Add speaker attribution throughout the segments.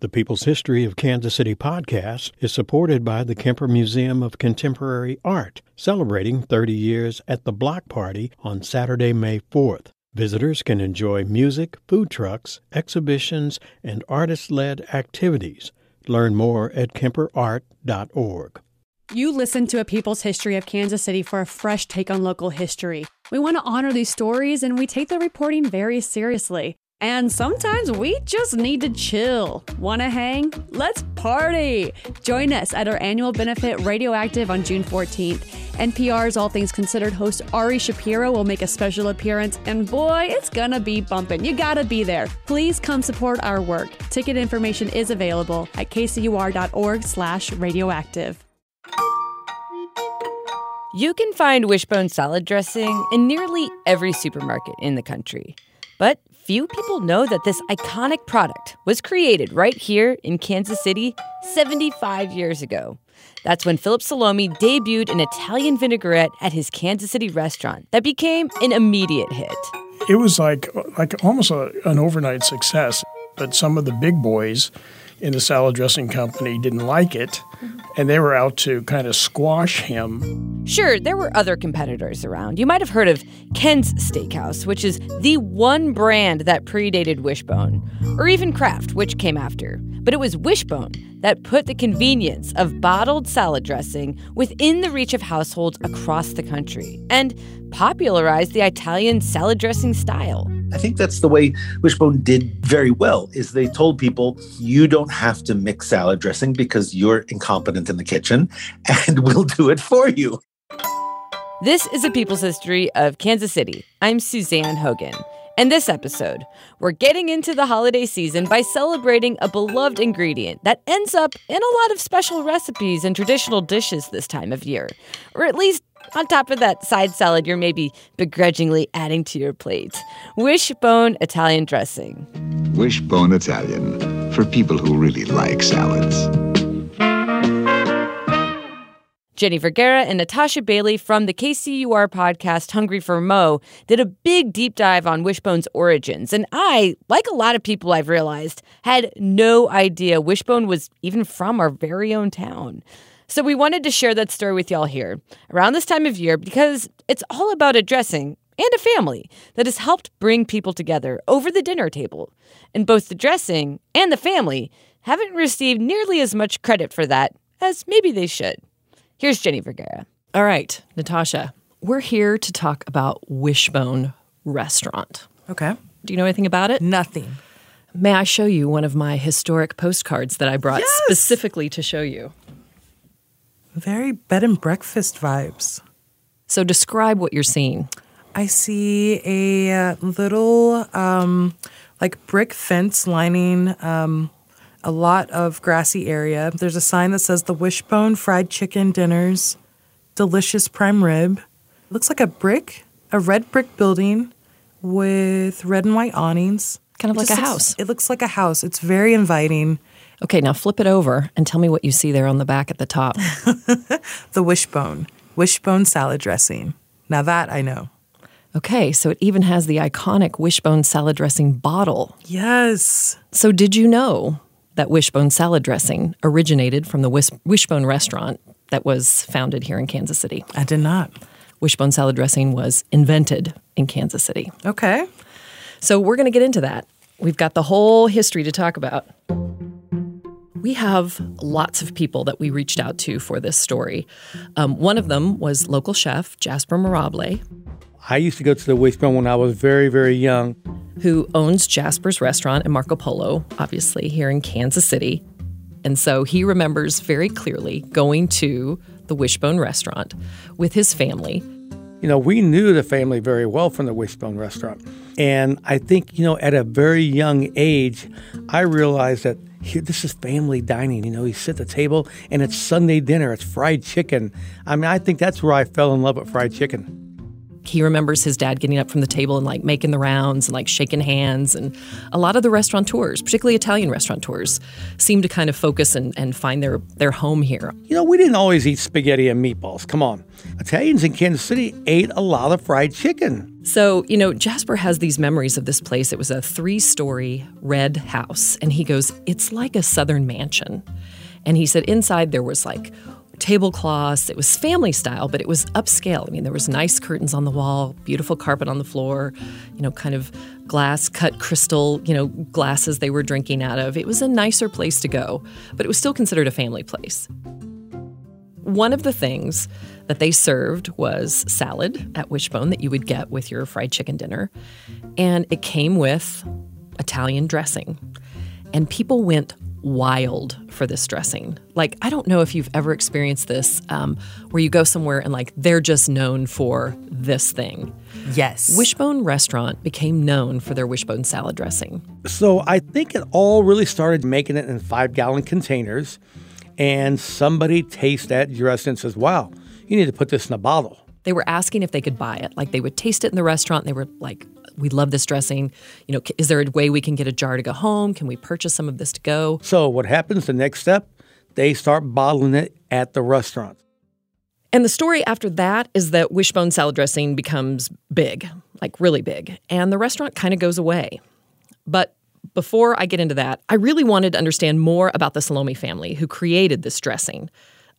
Speaker 1: The People's History of Kansas City podcast is supported by the Kemper Museum of Contemporary Art, celebrating 30 years at the Block Party on Saturday, May 4th. Visitors can enjoy music, food trucks, exhibitions, and artist led activities. Learn more at kemperart.org.
Speaker 2: You listen to a People's History of Kansas City for a fresh take on local history. We want to honor these stories and we take the reporting very seriously. And sometimes we just need to chill. Wanna hang? Let's party! Join us at our annual benefit Radioactive on June 14th. NPR's All Things Considered host Ari Shapiro will make a special appearance, and boy, it's gonna be bumping. You gotta be there. Please come support our work. Ticket information is available at kcur.org slash radioactive.
Speaker 3: You can find Wishbone salad dressing in nearly every supermarket in the country. But few people know that this iconic product was created right here in Kansas City 75 years ago. That's when Philip Sollomi debuted an Italian vinaigrette at his Kansas City restaurant that became an immediate hit.
Speaker 4: It was like like almost a, an overnight success, but some of the big boys in the salad dressing company didn't like it, and they were out to kind of squash him.
Speaker 3: Sure, there were other competitors around. You might have heard of Ken's Steakhouse, which is the one brand that predated Wishbone, or even Kraft, which came after. But it was Wishbone that put the convenience of bottled salad dressing within the reach of households across the country and popularized the Italian salad dressing style.
Speaker 5: I think that's the way Wishbone did very well is they told people you don't have to mix salad dressing because you're incompetent in the kitchen and we'll do it for you.
Speaker 3: This is a people's history of Kansas City. I'm Suzanne Hogan. And this episode, we're getting into the holiday season by celebrating a beloved ingredient that ends up in a lot of special recipes and traditional dishes this time of year. Or at least on top of that side salad you're maybe begrudgingly adding to your plate. Wishbone Italian dressing.
Speaker 6: Wishbone Italian for people who really like salads.
Speaker 3: Jenny Vergara and Natasha Bailey from the KCUR podcast Hungry for Mo did a big deep dive on Wishbone's origins. And I, like a lot of people I've realized, had no idea Wishbone was even from our very own town. So we wanted to share that story with y'all here around this time of year because it's all about a dressing and a family that has helped bring people together over the dinner table. And both the dressing and the family haven't received nearly as much credit for that as maybe they should. Here's Jenny Vergara.
Speaker 7: All right, Natasha, we're here to talk about Wishbone Restaurant.
Speaker 8: Okay.
Speaker 7: Do you know anything about it?
Speaker 8: Nothing.
Speaker 7: May I show you one of my historic postcards that I brought
Speaker 8: Yes!
Speaker 7: specifically to show you?
Speaker 8: Very bed and breakfast vibes.
Speaker 7: So describe what you're seeing.
Speaker 8: I see a uh, little um, like brick fence lining um, a lot of grassy area. There's a sign that says the Wishbone Fried Chicken Dinners, delicious prime rib. It Looks like a brick, a red brick building with red and white awnings.
Speaker 7: Kind of
Speaker 8: It
Speaker 7: like a
Speaker 8: looks-
Speaker 7: house.
Speaker 8: It looks like a house. It's very inviting.
Speaker 7: Okay, now flip it over and tell me what you see there on the back at the top.
Speaker 8: The Wishbone, Wishbone salad dressing. Now that I know.
Speaker 7: Okay, so it even has the iconic Wishbone salad dressing bottle.
Speaker 8: Yes.
Speaker 7: So, did you know that Wishbone salad dressing originated from the Wish- Wishbone restaurant that was founded here in Kansas City?
Speaker 8: I did not.
Speaker 7: Wishbone salad dressing was invented in Kansas City.
Speaker 8: Okay.
Speaker 7: So, we're going to get into that. We've got the whole history to talk about. We have lots of people that we reached out to for this story. Um, one of them was local chef Jasper Mirabile,
Speaker 9: I used to go to the Wishbone when I was very, very young.
Speaker 7: who owns Jasper's restaurant and Marco Polo, obviously here in Kansas City. And so he remembers very clearly going to the Wishbone restaurant with his family.
Speaker 9: You know, we knew the family very well from the Wishbone restaurant. And I think, you know, at a very young age, I realized that here, this is family dining. You know, you sit at the table and it's Sunday dinner, it's fried chicken. I mean, I think that's where I fell in love with fried chicken.
Speaker 7: He remembers his dad getting up from the table and like making the rounds and like shaking hands. And a lot of the restaurateurs, particularly Italian restaurateurs, seem to kind of focus and, and find their, their home here.
Speaker 9: You know, we didn't always eat spaghetti and meatballs. Come on. Italians in Kansas City ate a lot of fried chicken.
Speaker 7: So, you know, Jasper has these memories of this place. It was a three story red house. And he goes, It's like a southern mansion. And he said inside there was like tablecloths. It was family style, but it was upscale. I mean, there was nice curtains on the wall, beautiful carpet on the floor, you know, kind of glass cut crystal, you know, glasses they were drinking out of. It was a nicer place to go, but it was still considered a family place. One of the things that they served was salad at Wishbone that you would get with your fried chicken dinner, and it came with Italian dressing. And people went wild for this dressing. Like, I don't know if you've ever experienced this um, where you go somewhere and, like, they're just known for this thing.
Speaker 8: Yes.
Speaker 7: Wishbone Restaurant became known for their wishbone salad dressing.
Speaker 9: So I think it all really started making it in five gallon containers. And somebody tastes that dressing and says, wow, you need to put this in a bottle.
Speaker 7: They were asking if they could buy it. Like, they would taste it in the restaurant. And they were like, we love this dressing. You know, is there a way we can get a jar to go home? Can we purchase some of this to go?
Speaker 9: So what happens? The next step, they start bottling it at the restaurant.
Speaker 7: And the story after that is that wishbone salad dressing becomes big, like really big, and the restaurant kind of goes away. But before I get into that, I really wanted to understand more about the Sollomi family who created this dressing.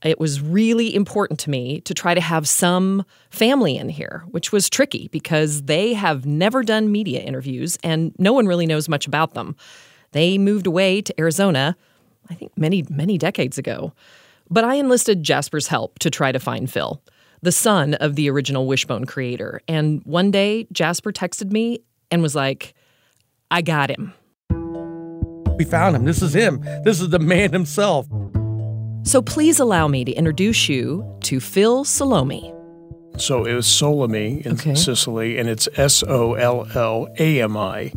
Speaker 7: It was really important to me to try to have some family in here, which was tricky because they have never done media interviews and no one really knows much about them. They moved away to Arizona, I think many, many decades ago. But I enlisted Jasper's help to try to find Phil, the son of the original Wishbone creator. And one day, Jasper texted me and was like, I got him.
Speaker 9: We found him. This is him. This is the man himself.
Speaker 7: So please allow me to introduce you to Phil Sollomi.
Speaker 4: So it was Sollami in
Speaker 7: Okay.
Speaker 4: Sicily, and it's S O L L A M I.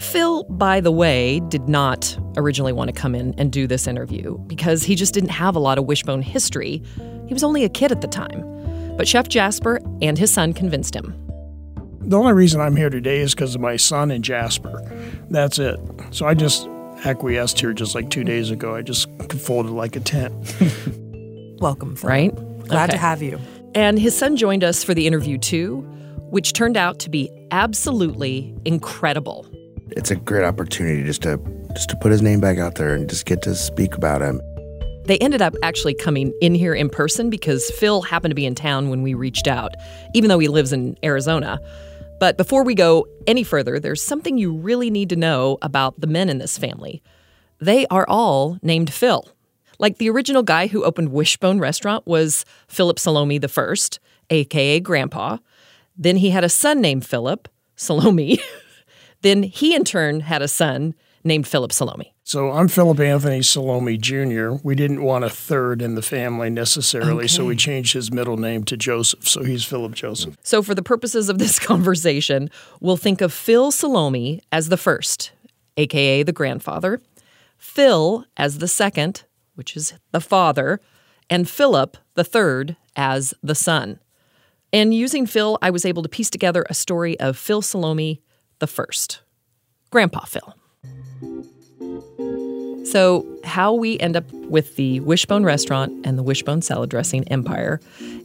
Speaker 7: Phil, by the way, did not originally want to come in and do this interview because he just didn't have a lot of wishbone history. He was only a kid at the time. But Chef Jasper and his son convinced him.
Speaker 4: The only reason I'm here today is because of my son and Jasper. That's it. So I just acquiesced here just like two days ago. I just folded like a tent.
Speaker 8: Welcome, Phil.
Speaker 7: Right?
Speaker 8: Glad
Speaker 7: Okay.
Speaker 8: to have you.
Speaker 7: And his son joined us for the interview too, which turned out to be absolutely incredible.
Speaker 10: It's a great opportunity just to just to put his name back out there and just get to speak about him.
Speaker 7: They ended up actually coming in here in person because Phil happened to be in town when we reached out, even though he lives in Arizona. But before we go any further, there's something you really need to know about the men in this family. They are all named Phil. Like the original guy who opened Wishbone Restaurant was Philip Sollomi First, aka Grandpa. Then he had a son named Philip Sollomi. then he in turn had a son named Philip Sollomi.
Speaker 4: So I'm Philip Anthony Sollomi Jr. We didn't want a third in the family necessarily, so we changed his middle name to Joseph. So he's Philip Joseph.
Speaker 7: So, for the purposes of this conversation, we'll think of Phil Sollomi as the first, aka the grandfather, Phil as the second, which is the father, and Philip the third as the son. And using Phil, I was able to piece together a story of Phil Salome the first, Grandpa Phil. So, how we end up with the Wishbone restaurant and the Wishbone salad dressing empire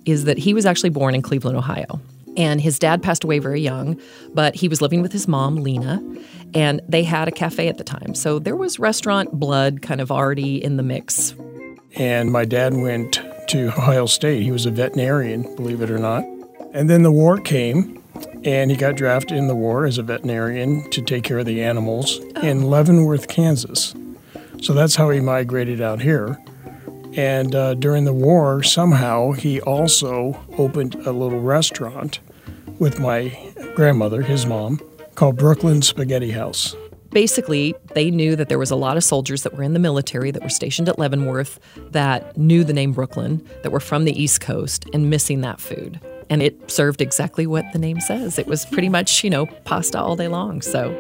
Speaker 7: is that he was actually born in Cleveland, Ohio. And his dad passed away very young, but he was living with his mom, Lena, and they had a cafe at the time. So there was restaurant blood kind of already in the mix.
Speaker 4: And my dad went to Ohio State. He was a veterinarian, believe it or not. And then the war came, and he got drafted in the war as a veterinarian to take care of the animals in Leavenworth, Kansas. So that's how he migrated out here. And uh, during the war, somehow he also opened a little restaurant with my grandmother, his mom, called Brooklyn Spaghetti House.
Speaker 7: Basically, they knew that there was a lot of soldiers that were in the military that were stationed at Leavenworth that knew the name Brooklyn, that were from the East Coast and missing that food. And it served exactly what the name says. It was pretty much, you know, pasta all day long. So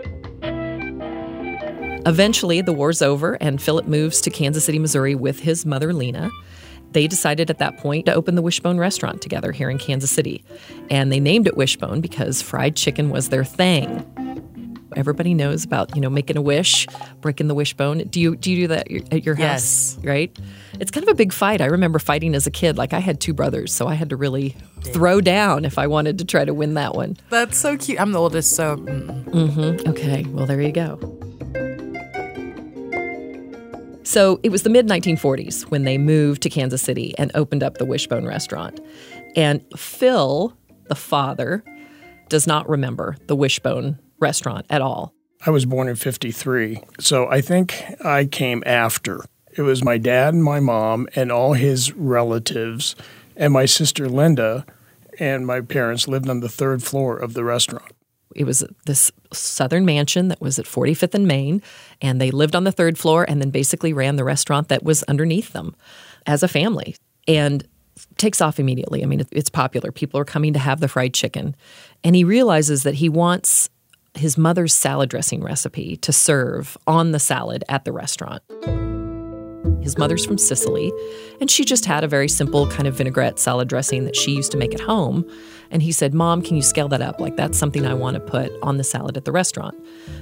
Speaker 7: Eventually, the war's over, and Philip moves to Kansas City, Missouri with his mother, Lena. they decided at that point to open the Wishbone restaurant together here in Kansas City. And they named it Wishbone because fried chicken was their thing. Everybody knows about, you know, making a wish, breaking the wishbone. Do you do you do that at your house?
Speaker 8: Yes.
Speaker 7: Right? It's kind of a big fight. I remember fighting as a kid. Like I had two brothers, so I had to really throw down if I wanted to try to win that one.
Speaker 8: That's so cute. I'm the oldest, so mm.
Speaker 7: Okay, well, there you go. So it was the mid 1940s when they moved to Kansas City and opened up the Wishbone restaurant. And Phil, the father, does not remember the Wishbone restaurant at all.
Speaker 4: I was born in 53, so I think I came after. It was my dad and my mom and all his relatives and my sister Linda and my parents lived on the third floor of the restaurant.
Speaker 7: It was this southern mansion that was at 45th and Main, and they lived on the third floor and then basically ran the restaurant that was underneath them as a family. And takes off immediately. I mean, it's popular. People are coming to have the fried chicken. And he realizes that he wants his mother's salad dressing recipe to serve on the salad at the restaurant. His mother's from Sicily, and she just had a very simple kind of vinaigrette salad dressing that she used to make at home. And he said, Mom, can you scale that up? Like, that's something I want to put on the salad at the restaurant.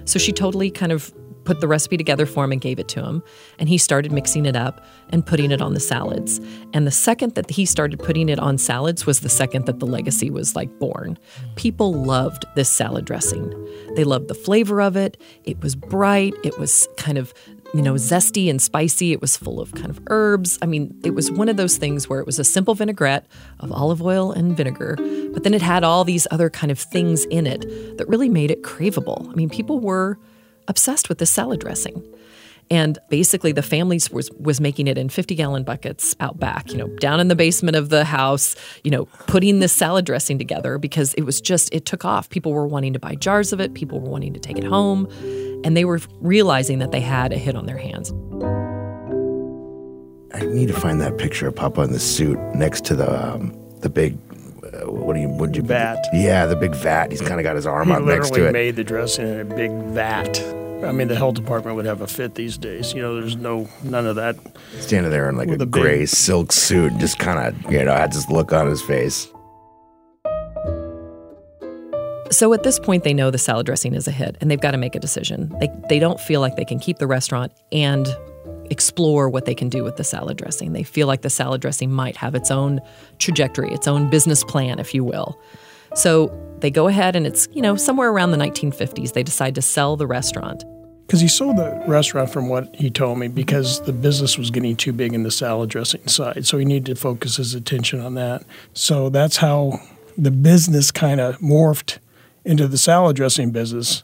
Speaker 7: So she totally kind of put the recipe together for him and gave it to him. And he started mixing it up and putting it on the salads. And the second that he started putting it on salads was the second that the legacy was like born. People loved this salad dressing. They loved the flavor of it. It was bright. It was kind of you know, zesty and spicy. It was full of kind of herbs. I mean, it was one of those things where it was a simple vinaigrette of olive oil and vinegar, but then it had all these other kind of things in it that really made it craveable. I mean, people were obsessed with this salad dressing. And basically, the family was was making it in 50 gallon buckets out back, you know, down in the basement of the house, you know, putting this salad dressing together because it was just, it took off. People were wanting to buy jars of it, people were wanting to take it home, and they were realizing that they had a hit on their hands.
Speaker 10: I need to find that picture of Papa in the suit next to the um, the big. What do you? What do you?
Speaker 4: Vat.
Speaker 10: Yeah, the big vat. He's kind of got his arm
Speaker 4: He
Speaker 10: out next to it.
Speaker 4: literally made the dressing in a big vat. I mean, the health department would have a fit these days. You know, there's no none of that.
Speaker 10: Standing there in like
Speaker 4: With
Speaker 10: a
Speaker 4: a big-
Speaker 10: gray silk suit, and just kind of you know had this look on his face.
Speaker 7: So at this point, they know the salad dressing is a hit and they've got to make a decision. They, they don't feel like they can keep the restaurant and explore what they can do with the salad dressing. They feel like the salad dressing might have its own trajectory, its own business plan, if you will. So they go ahead and it's, you know, somewhere around the 1950s, they decide to sell the restaurant.
Speaker 4: Because he sold the restaurant, from what he told me, because the business was getting too big in the salad dressing side. So he needed to focus his attention on that. So that's how the business kind of morphed into the salad dressing business.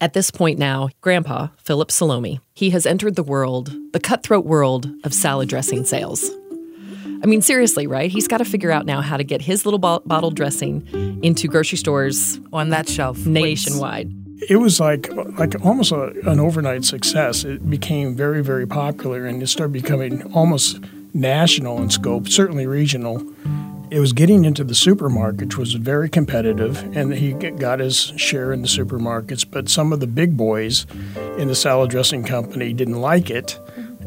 Speaker 7: At this point now, Grandpa, Philip Sollomi, he has entered the world, the cutthroat world of salad dressing sales. I mean, seriously, right? He's got to figure out now how to get his little bo- bottle dressing into grocery stores
Speaker 8: on that shelf
Speaker 7: nationwide.
Speaker 4: It was like like almost a, an overnight success. It became very very popular and it started becoming almost national in scope, certainly regional. It was getting into the supermarket, which was very competitive, and he got his share in the supermarkets. But some of the big boys in the salad dressing company didn't like it,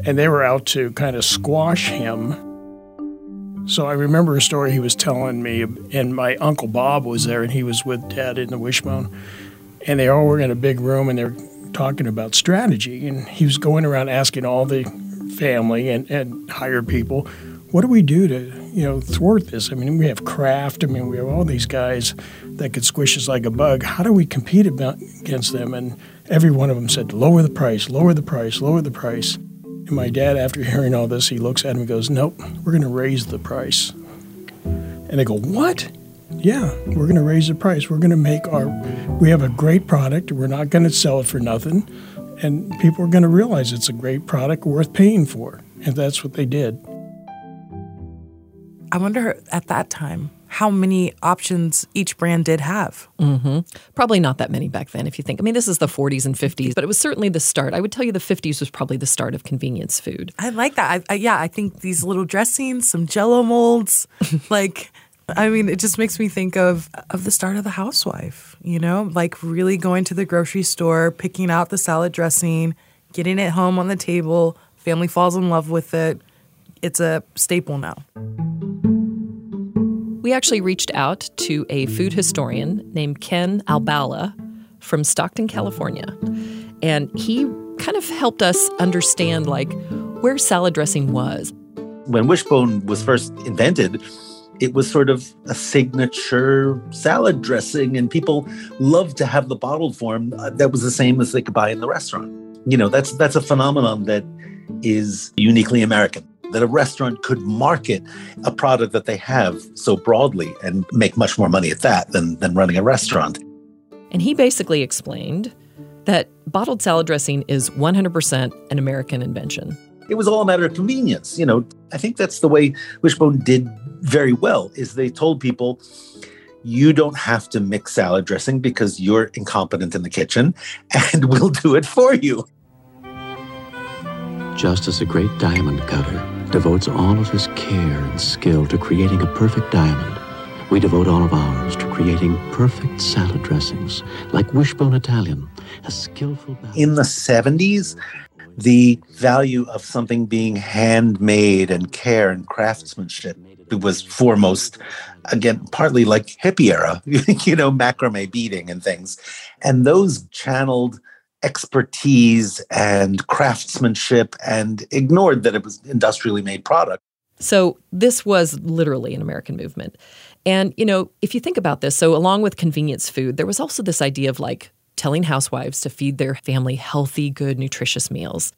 Speaker 4: and they were out to kind of squash him. So I remember a story he was telling me, and my uncle Bob was there, and he was with Dad in the Wishbone, and they all were in a big room, and they're talking about strategy, and he was going around asking all the family and, and hired people, what do we do to you know thwart this? I mean, we have Kraft. I mean, we have all these guys that could squish us like a bug. How do we compete against them? And every one of them said, lower the price, lower the price, lower the price. And my dad, after hearing all this, he looks at him and goes, Nope, we're going to raise the price. And they go, What? Yeah, we're going to raise the price. We're going to make our, we have a great product. We're not going to sell it for nothing. And people are going to realize it's a great product worth paying for. And that's what they did.
Speaker 8: I wonder at that time how many options each brand did have.
Speaker 7: hmm Probably not that many back then, if you think. I mean, this is the 40s and 50s, but it was certainly the start. I would tell you the 50s was probably the start of convenience food.
Speaker 8: I like that. I, I, yeah, I think these little dressings, some Jello molds, like. I mean, it just makes me think of of the start of the housewife. You know, like really going to the grocery store, picking out the salad dressing, getting it home on the table. Family falls in love with it. It's a staple now.
Speaker 7: We actually reached out to a food historian named Ken Albala from Stockton, California. And he kind of helped us understand like where salad dressing was.
Speaker 5: When Wishbone was first invented, it was sort of a signature salad dressing, and people loved to have the bottled form uh, that was the same as they could buy in the restaurant. You know, that's that's a phenomenon that is uniquely American. That a restaurant could market a product that they have so broadly and make much more money at that than, than running a restaurant.
Speaker 7: And he basically explained that bottled salad dressing is 100% an American invention.
Speaker 5: It was all a matter of convenience. You know, I think that's the way Wishbone did very well is they told people you don't have to mix salad dressing because you're incompetent in the kitchen and we'll do it for you.
Speaker 11: Just as a great diamond cutter devotes all of his care and skill to creating a perfect diamond, we devote all of ours to creating perfect salad dressings like Wishbone Italian, a skillful.
Speaker 5: In the 70s, the value of something being handmade and care and craftsmanship was foremost again partly like hippie era you know macrame beading and things and those channeled expertise and craftsmanship and ignored that it was industrially made product
Speaker 7: So this was literally an American movement. And, you know, if you think about this, so along with convenience food, there was also this idea of like telling housewives to feed their family healthy, good, nutritious meals.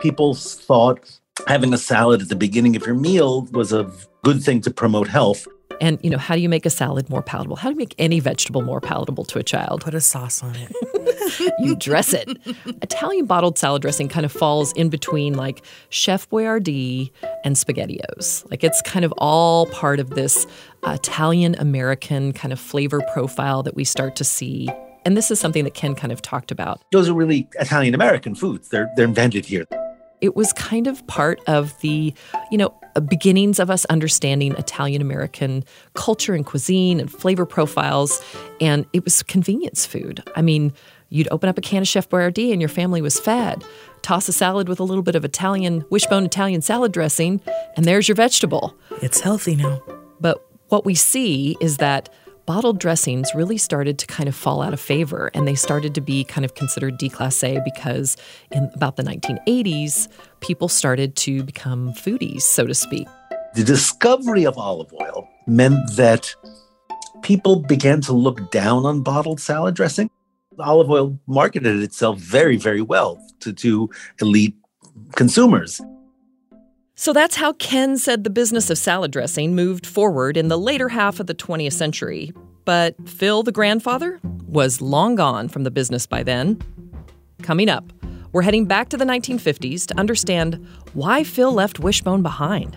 Speaker 5: people thought having a salad at the beginning of your meal was a good thing to promote health
Speaker 7: And, you know, how do you make a salad more palatable? How do you make any vegetable more palatable to a child?
Speaker 8: Put a sauce on it.
Speaker 7: you dress it. Italian bottled salad dressing kind of falls in between like Chef Boyardee and SpaghettiOs. Like it's kind of all part of this Italian American kind of flavor profile that we start to see. And this is something that Ken kind of talked about.
Speaker 5: those are really italian american foods they're they're invented here
Speaker 7: It was kind of part of the, you know, beginnings of us understanding Italian American culture and cuisine and flavor profiles. And it was convenience food. I mean, you'd open up a can of Chef Boyardee and your family was fed. Toss a salad with a little bit of Italian, wishbone Italian salad dressing, and there's your vegetable.
Speaker 8: It's healthy now.
Speaker 7: But what we see is that bottled dressings really started to kind of fall out of favor and they started to be kind of considered déclassé because in about the 1980s, people started to become foodies, so to speak.
Speaker 5: the discovery of olive oil meant that people began to look down on bottled salad dressing olive oil marketed itself very mm-hmm. very well to, to elite consumers
Speaker 7: So that's how Ken said the business of salad dressing moved forward in the later half of the 20th century. But Phil, the grandfather, was long gone from the business by then. Coming up, we're heading back to the 1950s to understand why Phil left Wishbone behind.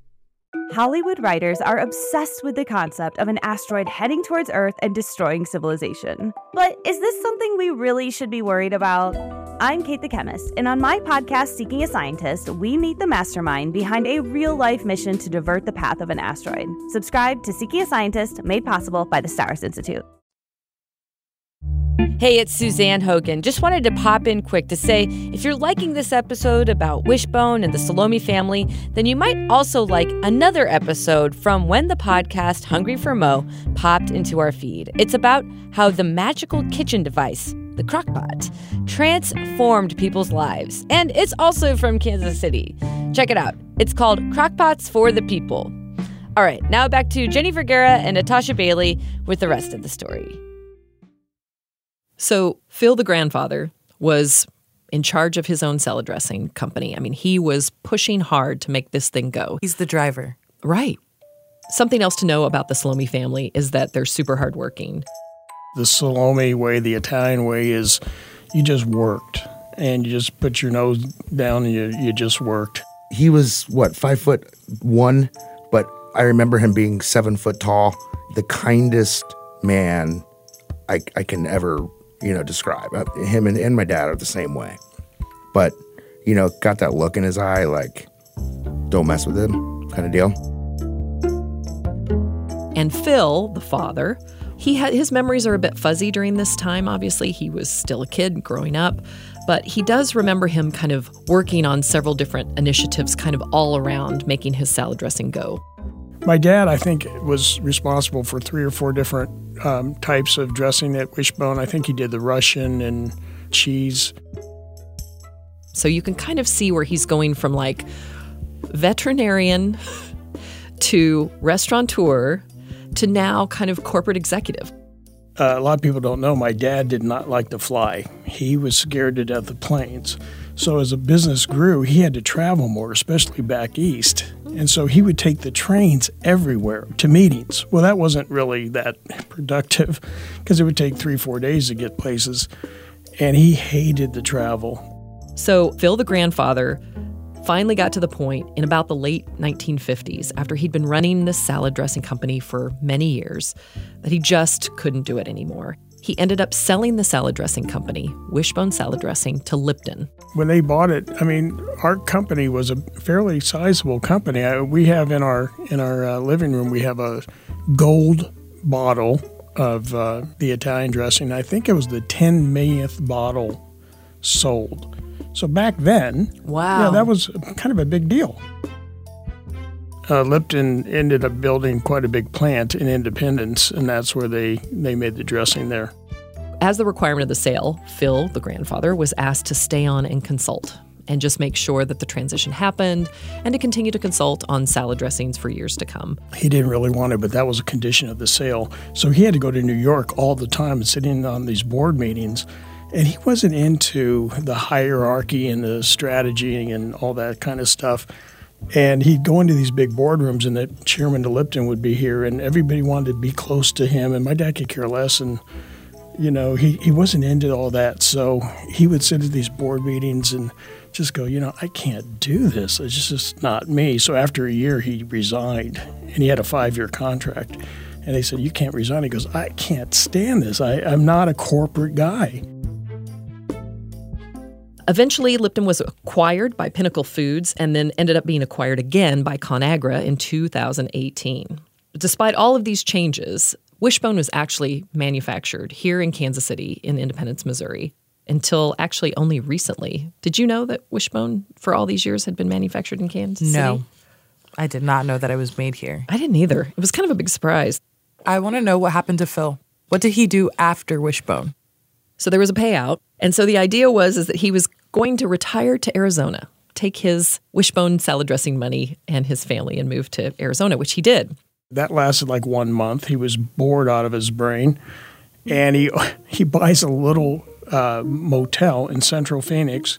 Speaker 12: Hollywood writers are obsessed with the concept of an asteroid heading towards Earth and destroying civilization. But is this something we really should be worried about? I'm Kate the Chemist, and on my podcast, Seeking a Scientist, we meet the mastermind behind a real life mission to divert the path of an asteroid. Subscribe to Seeking a Scientist, made possible by the Stars Institute.
Speaker 3: Hey, it's Suzanne Hogan. Just wanted to pop in quick to say if you're liking this episode about Wishbone and the Sollomi family, then you might also like another episode from when the podcast Hungry for Mo popped into our feed. It's about how the magical kitchen device, the crockpot, transformed people's lives. And it's also from Kansas City. Check it out. It's called Crockpots for the People. All right, now back to Jenny Vergara and Natasha Bailey with the rest of the story.
Speaker 7: So, Phil, the grandfather, was in charge of his own salad dressing company. I mean, he was pushing hard to make this thing go.
Speaker 8: He's the driver.
Speaker 7: Right. Something else to know about the Sollomi family is that they're super hardworking.
Speaker 4: The Sollomi way, the Italian way, is you just worked and you just put your nose down and you, you just worked.
Speaker 10: He was what five foot one, but I remember him being seven foot tall. The kindest man I, I can ever, you know, describe. Uh, Him and, and my dad are the same way. But, you know, got that look in his eye like, don't mess with him kind of deal.
Speaker 7: And Phil, the father, he had his memories are a bit fuzzy during this time. Obviously, he was still a kid growing up, but he does remember him kind of working on several different initiatives, kind of all around making his salad dressing go.
Speaker 4: My dad, I think, was responsible for three or four different um, types of dressing at Wishbone. I think he did the Russian and cheese.
Speaker 7: So you can kind of see where he's going from like veterinarian to restaurateur to now kind of corporate executive.
Speaker 4: Uh, a lot of people don't know my dad did not like to fly. He was scared to death of planes. So as a business grew, he had to travel more, especially back east. And so he would take the trains everywhere to meetings. Well, that wasn't really that productive because it would take three, four days to get places. And he hated the travel.
Speaker 7: So Phil, the grandfather, finally got to the point in about the late 1950s, after he'd been running this salad dressing company for many years, that he just couldn't do it anymore. He ended up selling the salad dressing company, Wishbone Salad Dressing, to Lipton.
Speaker 4: When they bought it, I mean, our company was a fairly sizable company. I, we have in our in our uh, living room, we have a gold bottle of uh, the Italian dressing. I think it was the 10 millionth bottle sold. So back then,
Speaker 7: Wow.
Speaker 4: yeah, that was kind of a big deal. Uh, Lipton ended up building quite a big plant in Independence, and that's where they, they made the dressing there.
Speaker 7: As the requirement of the sale, Phil, the grandfather, was asked to stay on and consult and just make sure that the transition happened and to continue to consult on salad dressings for years to come.
Speaker 4: He didn't really want it, but that was a condition of the sale. So he had to go to New York all the time and sit in on these board meetings. And he wasn't into the hierarchy and the strategy and all that kind of stuff. And he'd go into these big boardrooms, and the chairman of Lipton would be here, and everybody wanted to be close to him. And my dad could care less. And, you know, he, he wasn't into all that. So he would sit at these board meetings and just go, you know, I can't do this. It's just not me. So after a year, he resigned, and he had a five year contract. And they said, You can't resign. He goes, I can't stand this. I, I'm not a corporate guy.
Speaker 7: Eventually, Lipton was acquired by Pinnacle Foods and then ended up being acquired again by ConAgra in 2018. Despite all of these changes, Wishbone was actually manufactured here in Kansas City in Independence, Missouri, until actually only recently. Did you know that Wishbone for all these years had been manufactured in Kansas
Speaker 8: No.
Speaker 7: City?
Speaker 8: I did not know that it was made here.
Speaker 7: I didn't either. It was kind of a big surprise.
Speaker 8: I want to know what happened to Phil. What did he do after Wishbone?
Speaker 7: So there was a payout. And so the idea was is that he was going to retire to Arizona, take his wishbone salad dressing money and his family and move to Arizona, which he did.
Speaker 4: That lasted like one month. He was bored out of his brain, and he he buys a little uh, motel in Central Phoenix,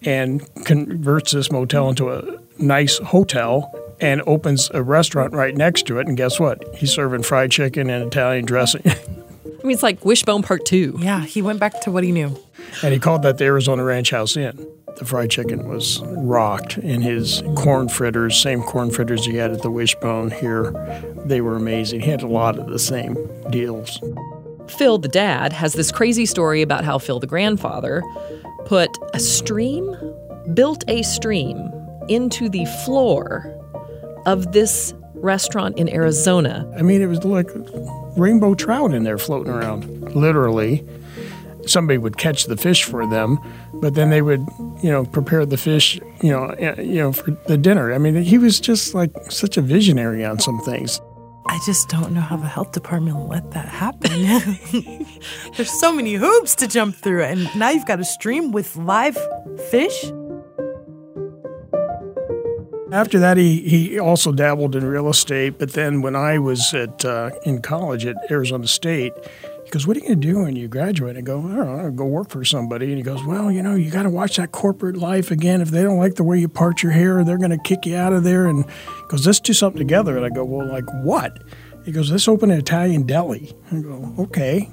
Speaker 4: and converts this motel into a nice hotel, and opens a restaurant right next to it. And guess what? He's serving fried chicken and Italian dressing,
Speaker 7: I mean, it's like Wishbone Part Two.
Speaker 8: Yeah, he went back to what he knew.
Speaker 4: and he called that the Arizona Ranch House Inn. The fried chicken was rocked, and his corn fritters, same corn fritters he had at the Wishbone here, they were amazing. He had a lot of the same deals.
Speaker 7: Phil, the dad, has this crazy story about how Phil, the grandfather, put a stream, built a stream into the floor of this restaurant in Arizona.
Speaker 4: I mean, it was like rainbow trout in there floating around, literally. Somebody would catch the fish for them, but then they would, you know, prepare the fish, you know, eh, you know, for the dinner. I mean, he was just like such a visionary on some things.
Speaker 8: I just don't know how the health department let that happen. There's so many hoops to jump through, and now you've got a stream with live fish.
Speaker 4: After that, he, he also dabbled in real estate. But then when I was at uh, in college at Arizona State, he goes, "What are you going to do when you graduate?" I go, "I don't know, I'll go work for somebody." And he goes, "Well, you know, you got to watch that corporate life again. If they don't like the way you part your hair, they're going to kick you out of there." And he goes, "Let's do something together." And I go, "Well, like what?" He goes, "Let's open an Italian deli." I go, "Okay."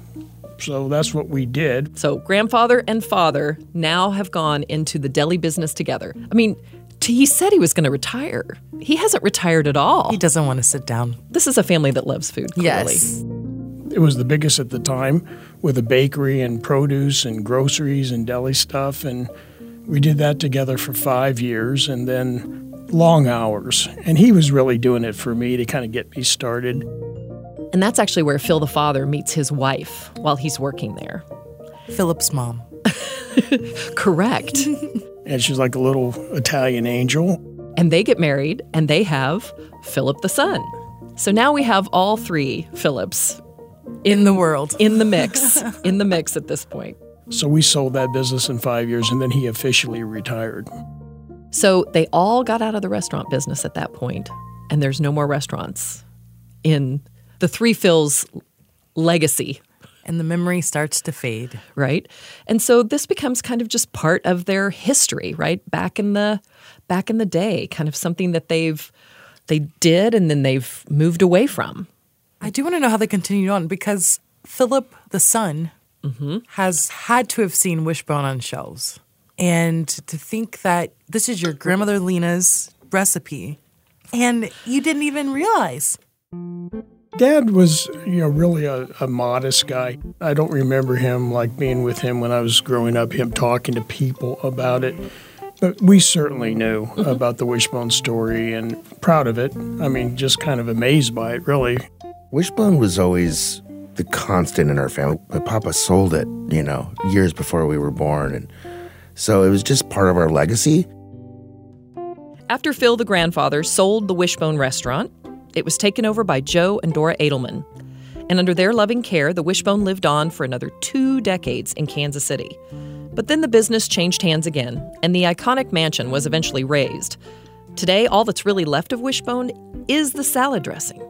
Speaker 4: So that's what we did.
Speaker 7: So, grandfather and father now have gone into the deli business together. I mean, he said he was going to retire. He hasn't retired at all.
Speaker 8: He doesn't want to sit down.
Speaker 7: This is a family that loves food. Clearly.
Speaker 8: Yes.
Speaker 4: It was the biggest at the time with a bakery and produce and groceries and deli stuff. And we did that together for five years and then long hours. And he was really doing it for me to kind of get me started.
Speaker 7: And that's actually where Phil the father meets his wife while he's working there.
Speaker 8: Philip's mom.
Speaker 7: Correct.
Speaker 4: And she's like a little Italian angel.
Speaker 7: And they get married and they have Philip the son. So now we have all three Philips
Speaker 8: in the world,
Speaker 7: in the mix, in the mix at this point.
Speaker 4: So we sold that business in five years and then he officially retired.
Speaker 7: So they all got out of the restaurant business at that point, and there's no more restaurants in the Three Phil's legacy.
Speaker 8: And the memory starts to fade.
Speaker 7: Right. And so this becomes kind of just part of their history, right? Back in the back in the day, kind of something that they've they did and then they've moved away from.
Speaker 8: I do want to know how they continued on because Philip the son
Speaker 7: Mm-hmm.
Speaker 8: has had to have seen Wishbone on shelves. And to think that this is your grandmother Lena's recipe and you didn't even realize.
Speaker 4: Dad was, you know, really a, a, modest guy. I don't remember him like being with him when I was growing up, him talking to people about it. But we certainly knew mm-hmm. about the Wishbone story and proud of it. I mean, just kind of amazed by it, really.
Speaker 10: Wishbone was always the constant in our family. My papa sold it, you know, years before we were born. And so it was just part of our legacy.
Speaker 7: After Phil, the grandfather, sold the Wishbone restaurant, it was taken over by Joe and Dora Edelman. And under their loving care, the Wishbone lived on for another two decades in Kansas City. But then the business changed hands again, and the iconic mansion was eventually razed. Today, all that's really left of Wishbone is the salad dressing.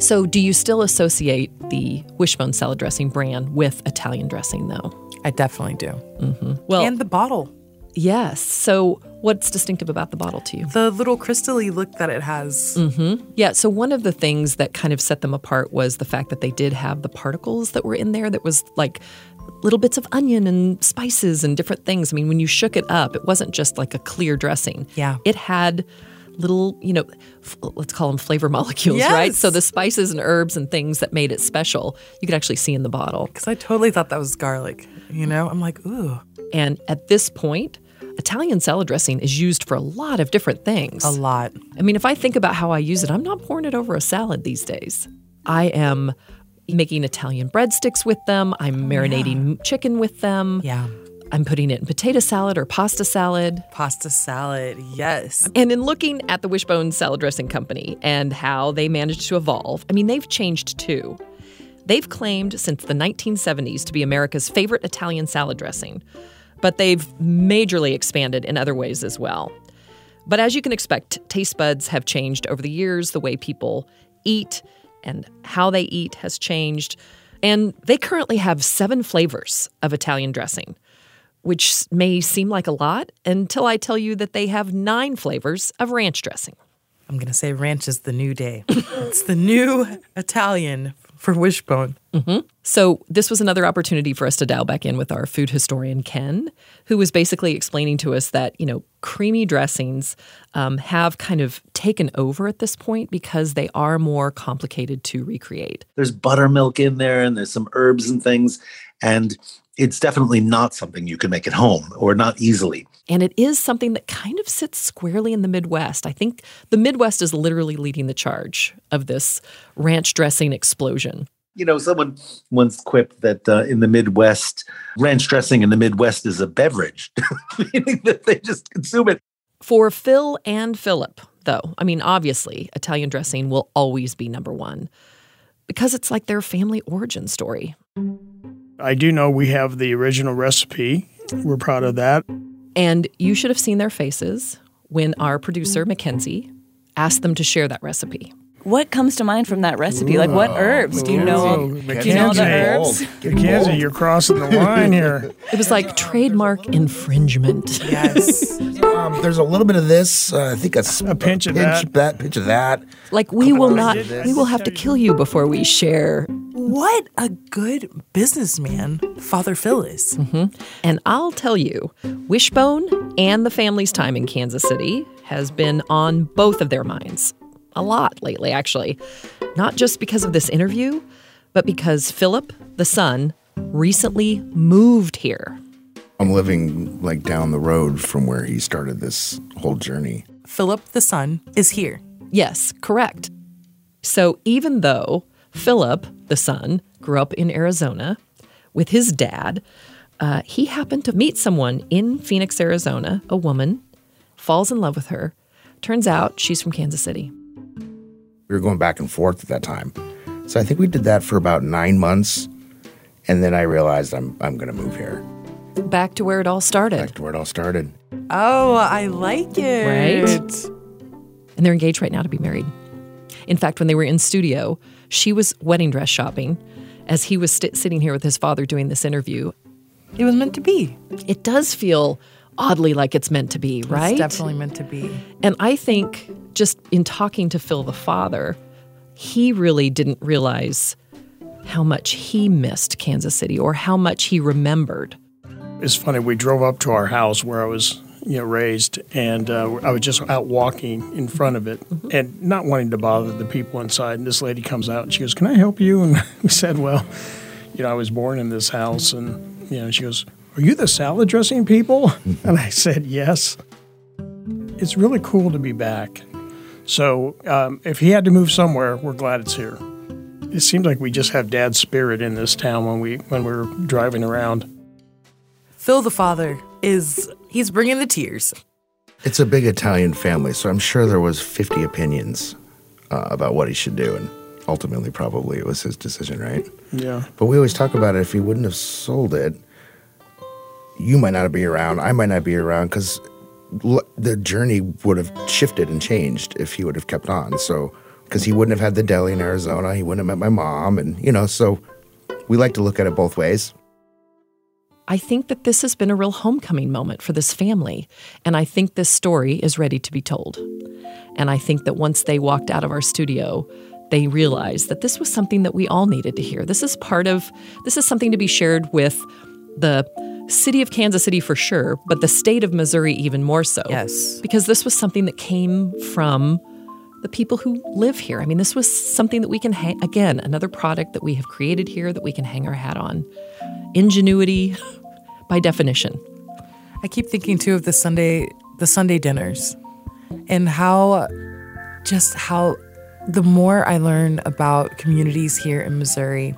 Speaker 7: So, do you still associate the Wishbone salad dressing brand with Italian dressing, though?
Speaker 8: I definitely do.
Speaker 7: Mm-hmm. Well,
Speaker 8: and the bottle.
Speaker 7: Yes. So, what's distinctive about the bottle to you?
Speaker 8: The little crystally look that it has.
Speaker 7: Mm-hmm. Yeah. So, one of the things that kind of set them apart was the fact that they did have the particles that were in there that was like little bits of onion and spices and different things. I mean, when you shook it up, it wasn't just like a clear dressing.
Speaker 8: Yeah.
Speaker 7: It had little, you know, f- let's call them flavor molecules,
Speaker 8: yes.
Speaker 7: right? So the spices and herbs and things that made it special, you could actually see in the bottle.
Speaker 8: Because I totally thought that was garlic, you know? I'm like, ooh.
Speaker 7: And at this point, Italian salad dressing is used for a lot of different things.
Speaker 8: A lot.
Speaker 7: I mean, if I think about how I use it, I'm not pouring it over a salad these days. I am making Italian breadsticks with them. I'm oh, marinating
Speaker 8: yeah.
Speaker 7: chicken with them.
Speaker 8: Yeah.
Speaker 7: I'm putting it in potato salad or pasta salad.
Speaker 8: Pasta salad, yes.
Speaker 7: And in looking at the Wishbone Salad Dressing Company and how they managed to evolve, I mean, they've changed too. They've claimed since the 1970s to be America's favorite Italian salad dressing, but they've majorly expanded in other ways as well. But as you can expect, taste buds have changed over the years. The way people eat and how they eat has changed. And they currently have seven flavors of Italian dressing which may seem like a lot until I tell you that they have nine flavors of ranch dressing.
Speaker 8: I'm going to say ranch is the new day. it's the new Italian for Wishbone.
Speaker 7: Mm-hmm. So, this was another opportunity for us to dial back in with our food historian, Ken, who was basically explaining to us that, you know, creamy dressings um, have kind of taken over at this point because they are more complicated to recreate.
Speaker 5: There's buttermilk in there and there's some herbs and things. And it's definitely not something you can make at home or not easily.
Speaker 7: And it is something that kind of sits squarely in the Midwest. I think the Midwest is literally leading the charge of this ranch dressing explosion.
Speaker 5: You know, someone once quipped that uh, in the Midwest, ranch dressing in the Midwest is a beverage, meaning that they just consume it.
Speaker 7: For Phil and Philip, though, I mean, obviously, Italian dressing will always be number one because it's like their family origin story.
Speaker 4: I do know we have the original recipe. We're proud of that.
Speaker 7: And you should have seen their faces when our producer, Mackenzie, asked them to share that recipe.
Speaker 13: What comes to mind from that recipe? Like what herbs? Do you know?
Speaker 4: Ooh,
Speaker 13: Do you know the herbs?
Speaker 4: Mackenzie, you're crossing the line here.
Speaker 7: It was like trademark infringement.
Speaker 8: Yes.
Speaker 10: Um, there's a little bit of this. Uh, I think a
Speaker 4: pinch of
Speaker 10: pinch
Speaker 4: that.
Speaker 10: pinch of that.
Speaker 7: Like we will not we will have to kill you before we share.
Speaker 8: What a good businessman Father Phil is.
Speaker 7: And I'll tell you, Wishbone and the family's time in Kansas City has been on both of their minds. A lot lately, actually. Not just because of this interview, but because Philip, the son, recently moved here.
Speaker 10: I'm living like down the road from where he started this whole journey.
Speaker 8: Philip the son is here.
Speaker 7: Yes, correct. So even though Philip, the son, grew up in Arizona with his dad, uh, he happened to meet someone in Phoenix, Arizona, a woman, falls in love with her. Turns out she's from Kansas City.
Speaker 10: We were going back and forth at that time. So I think we did that for about nine months. And then I realized I'm, I'm going to move here.
Speaker 7: Back to where it all started.
Speaker 10: Back to where it all started.
Speaker 8: Oh, I like it.
Speaker 7: Right? And they're engaged right now to be married. In fact, when they were in studio, she was wedding dress shopping as he was st- sitting here with his father doing this interview.
Speaker 8: It was meant to be.
Speaker 7: It does feel oddly like it's meant to be, right?
Speaker 8: It's definitely meant to be.
Speaker 7: And I think just in talking to Phil the father, he really didn't realize how much he missed Kansas City or how much he remembered.
Speaker 4: It's funny. We drove up to our house where I was, you know, raised, and uh, I was just out walking in front of it, and not wanting to bother the people inside. And this lady comes out and she goes, "Can I help you?" And we said, "Well, you know, I was born in this house," and you know, she goes, "Are you the salad dressing people?" and I said, "Yes." It's really cool to be back. So um, if he had to move somewhere, we're glad it's here. It seems like we just have dad's spirit in this town when we when we're driving around.
Speaker 8: Phil the father is he's bringing the tears.
Speaker 10: It's a big Italian family, so I'm sure there was 50 opinions uh, about what he should do, and ultimately, probably it was his decision, right?
Speaker 4: Yeah.
Speaker 10: But we always talk about it. If he wouldn't have sold it, you might not be around. I might not be around because l- the journey would have shifted and changed if he would have kept on. So, because he wouldn't have had the deli in Arizona, he wouldn't have met my mom, and you know, so we like to look at it both ways.
Speaker 7: I think that this has been a real homecoming moment for this family. And I think this story is ready to be told. And I think that once they walked out of our studio, they realized that this was something that we all needed to hear. This is part of, this is something to be shared with the city of Kansas City for sure, but the state of Missouri even more so.
Speaker 8: Yes.
Speaker 7: Because this was something that came from the people who live here. I mean, this was something that we can hang, again, another product that we have created here that we can hang our hat on. Ingenuity by definition.
Speaker 8: I keep thinking too of the Sunday the Sunday dinners and how just how the more I learn about communities here in Missouri,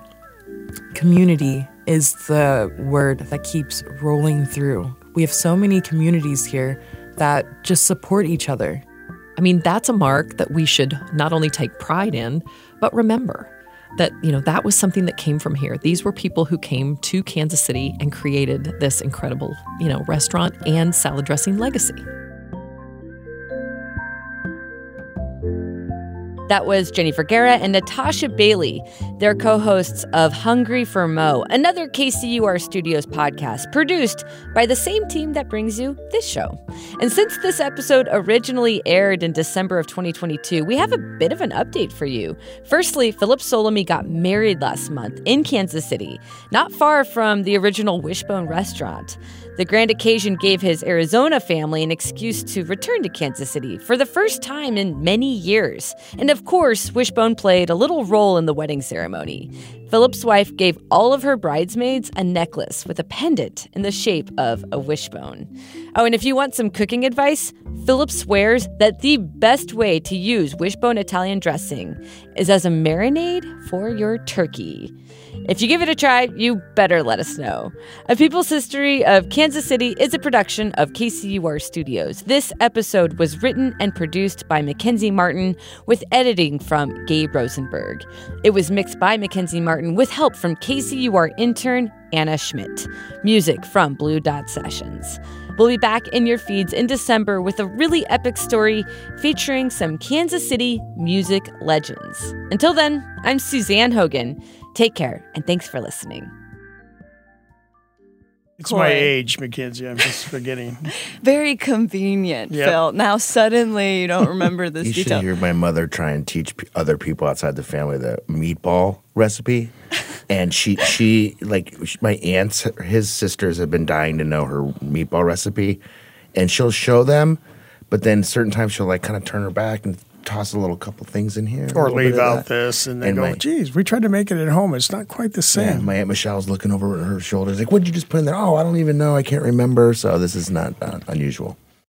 Speaker 8: community is the word that keeps rolling through. We have so many communities here that just support each other.
Speaker 7: I mean, that's a mark that we should not only take pride in, but remember that, you know, that was something that came from here. These were people who came to Kansas City and created this incredible, you know, restaurant and salad dressing legacy.
Speaker 3: That was Jenny Vergara and Natasha Bailey. They're co hosts of Hungry for Mo, another KCUR Studios podcast produced by the same team that brings you this show. And since this episode originally aired in December of 2022, we have a bit of an update for you. Firstly, Philip Sollomi got married last month in Kansas City, not far from the original Wishbone restaurant. The grand occasion gave his Arizona family an excuse to return to Kansas City for the first time in many years. And of course, Wishbone played a little role in the wedding ceremony. Philip's wife gave all of her bridesmaids a necklace with a pendant in the shape of a wishbone. Oh, and if you want some cooking advice, Philip swears that the best way to use wishbone Italian dressing is as a marinade for your turkey. If you give it a try, you better let us know. A People's History of Kansas City is a production of KCUR Studios. This episode was written and produced by Mackenzie Martin with editing from Gabe Rosenberg. It was mixed by Mackenzie Martin with help from KCUR intern Anna Schmidt. Music from Blue Dot Sessions. We'll be back in your feeds in December with a really epic story featuring some Kansas City music legends. Until then, I'm Suzanne Hogan. Take care, and thanks for listening.
Speaker 4: It's my age, Mackenzie. I'm just forgetting.
Speaker 13: Very convenient,
Speaker 4: Yep.
Speaker 13: Phil. Now suddenly you don't remember this
Speaker 10: You should hear my mother try and teach p- other people outside the family the meatball recipe. And she, she like sh- my aunts, his sisters have been dying to know her meatball recipe, and she'll show them, but then certain times she'll like kind of turn her back and toss a little couple things in here,
Speaker 4: or leave out this and then
Speaker 10: And
Speaker 4: go,
Speaker 10: my-
Speaker 4: geez, we tried to make it at home. It's not quite the
Speaker 10: Yeah,
Speaker 4: same.
Speaker 10: my aunt Michelle's looking over her shoulders, like, "What'd you just put in there?" Oh, I don't even know. I can't remember. So this is not uh, unusual.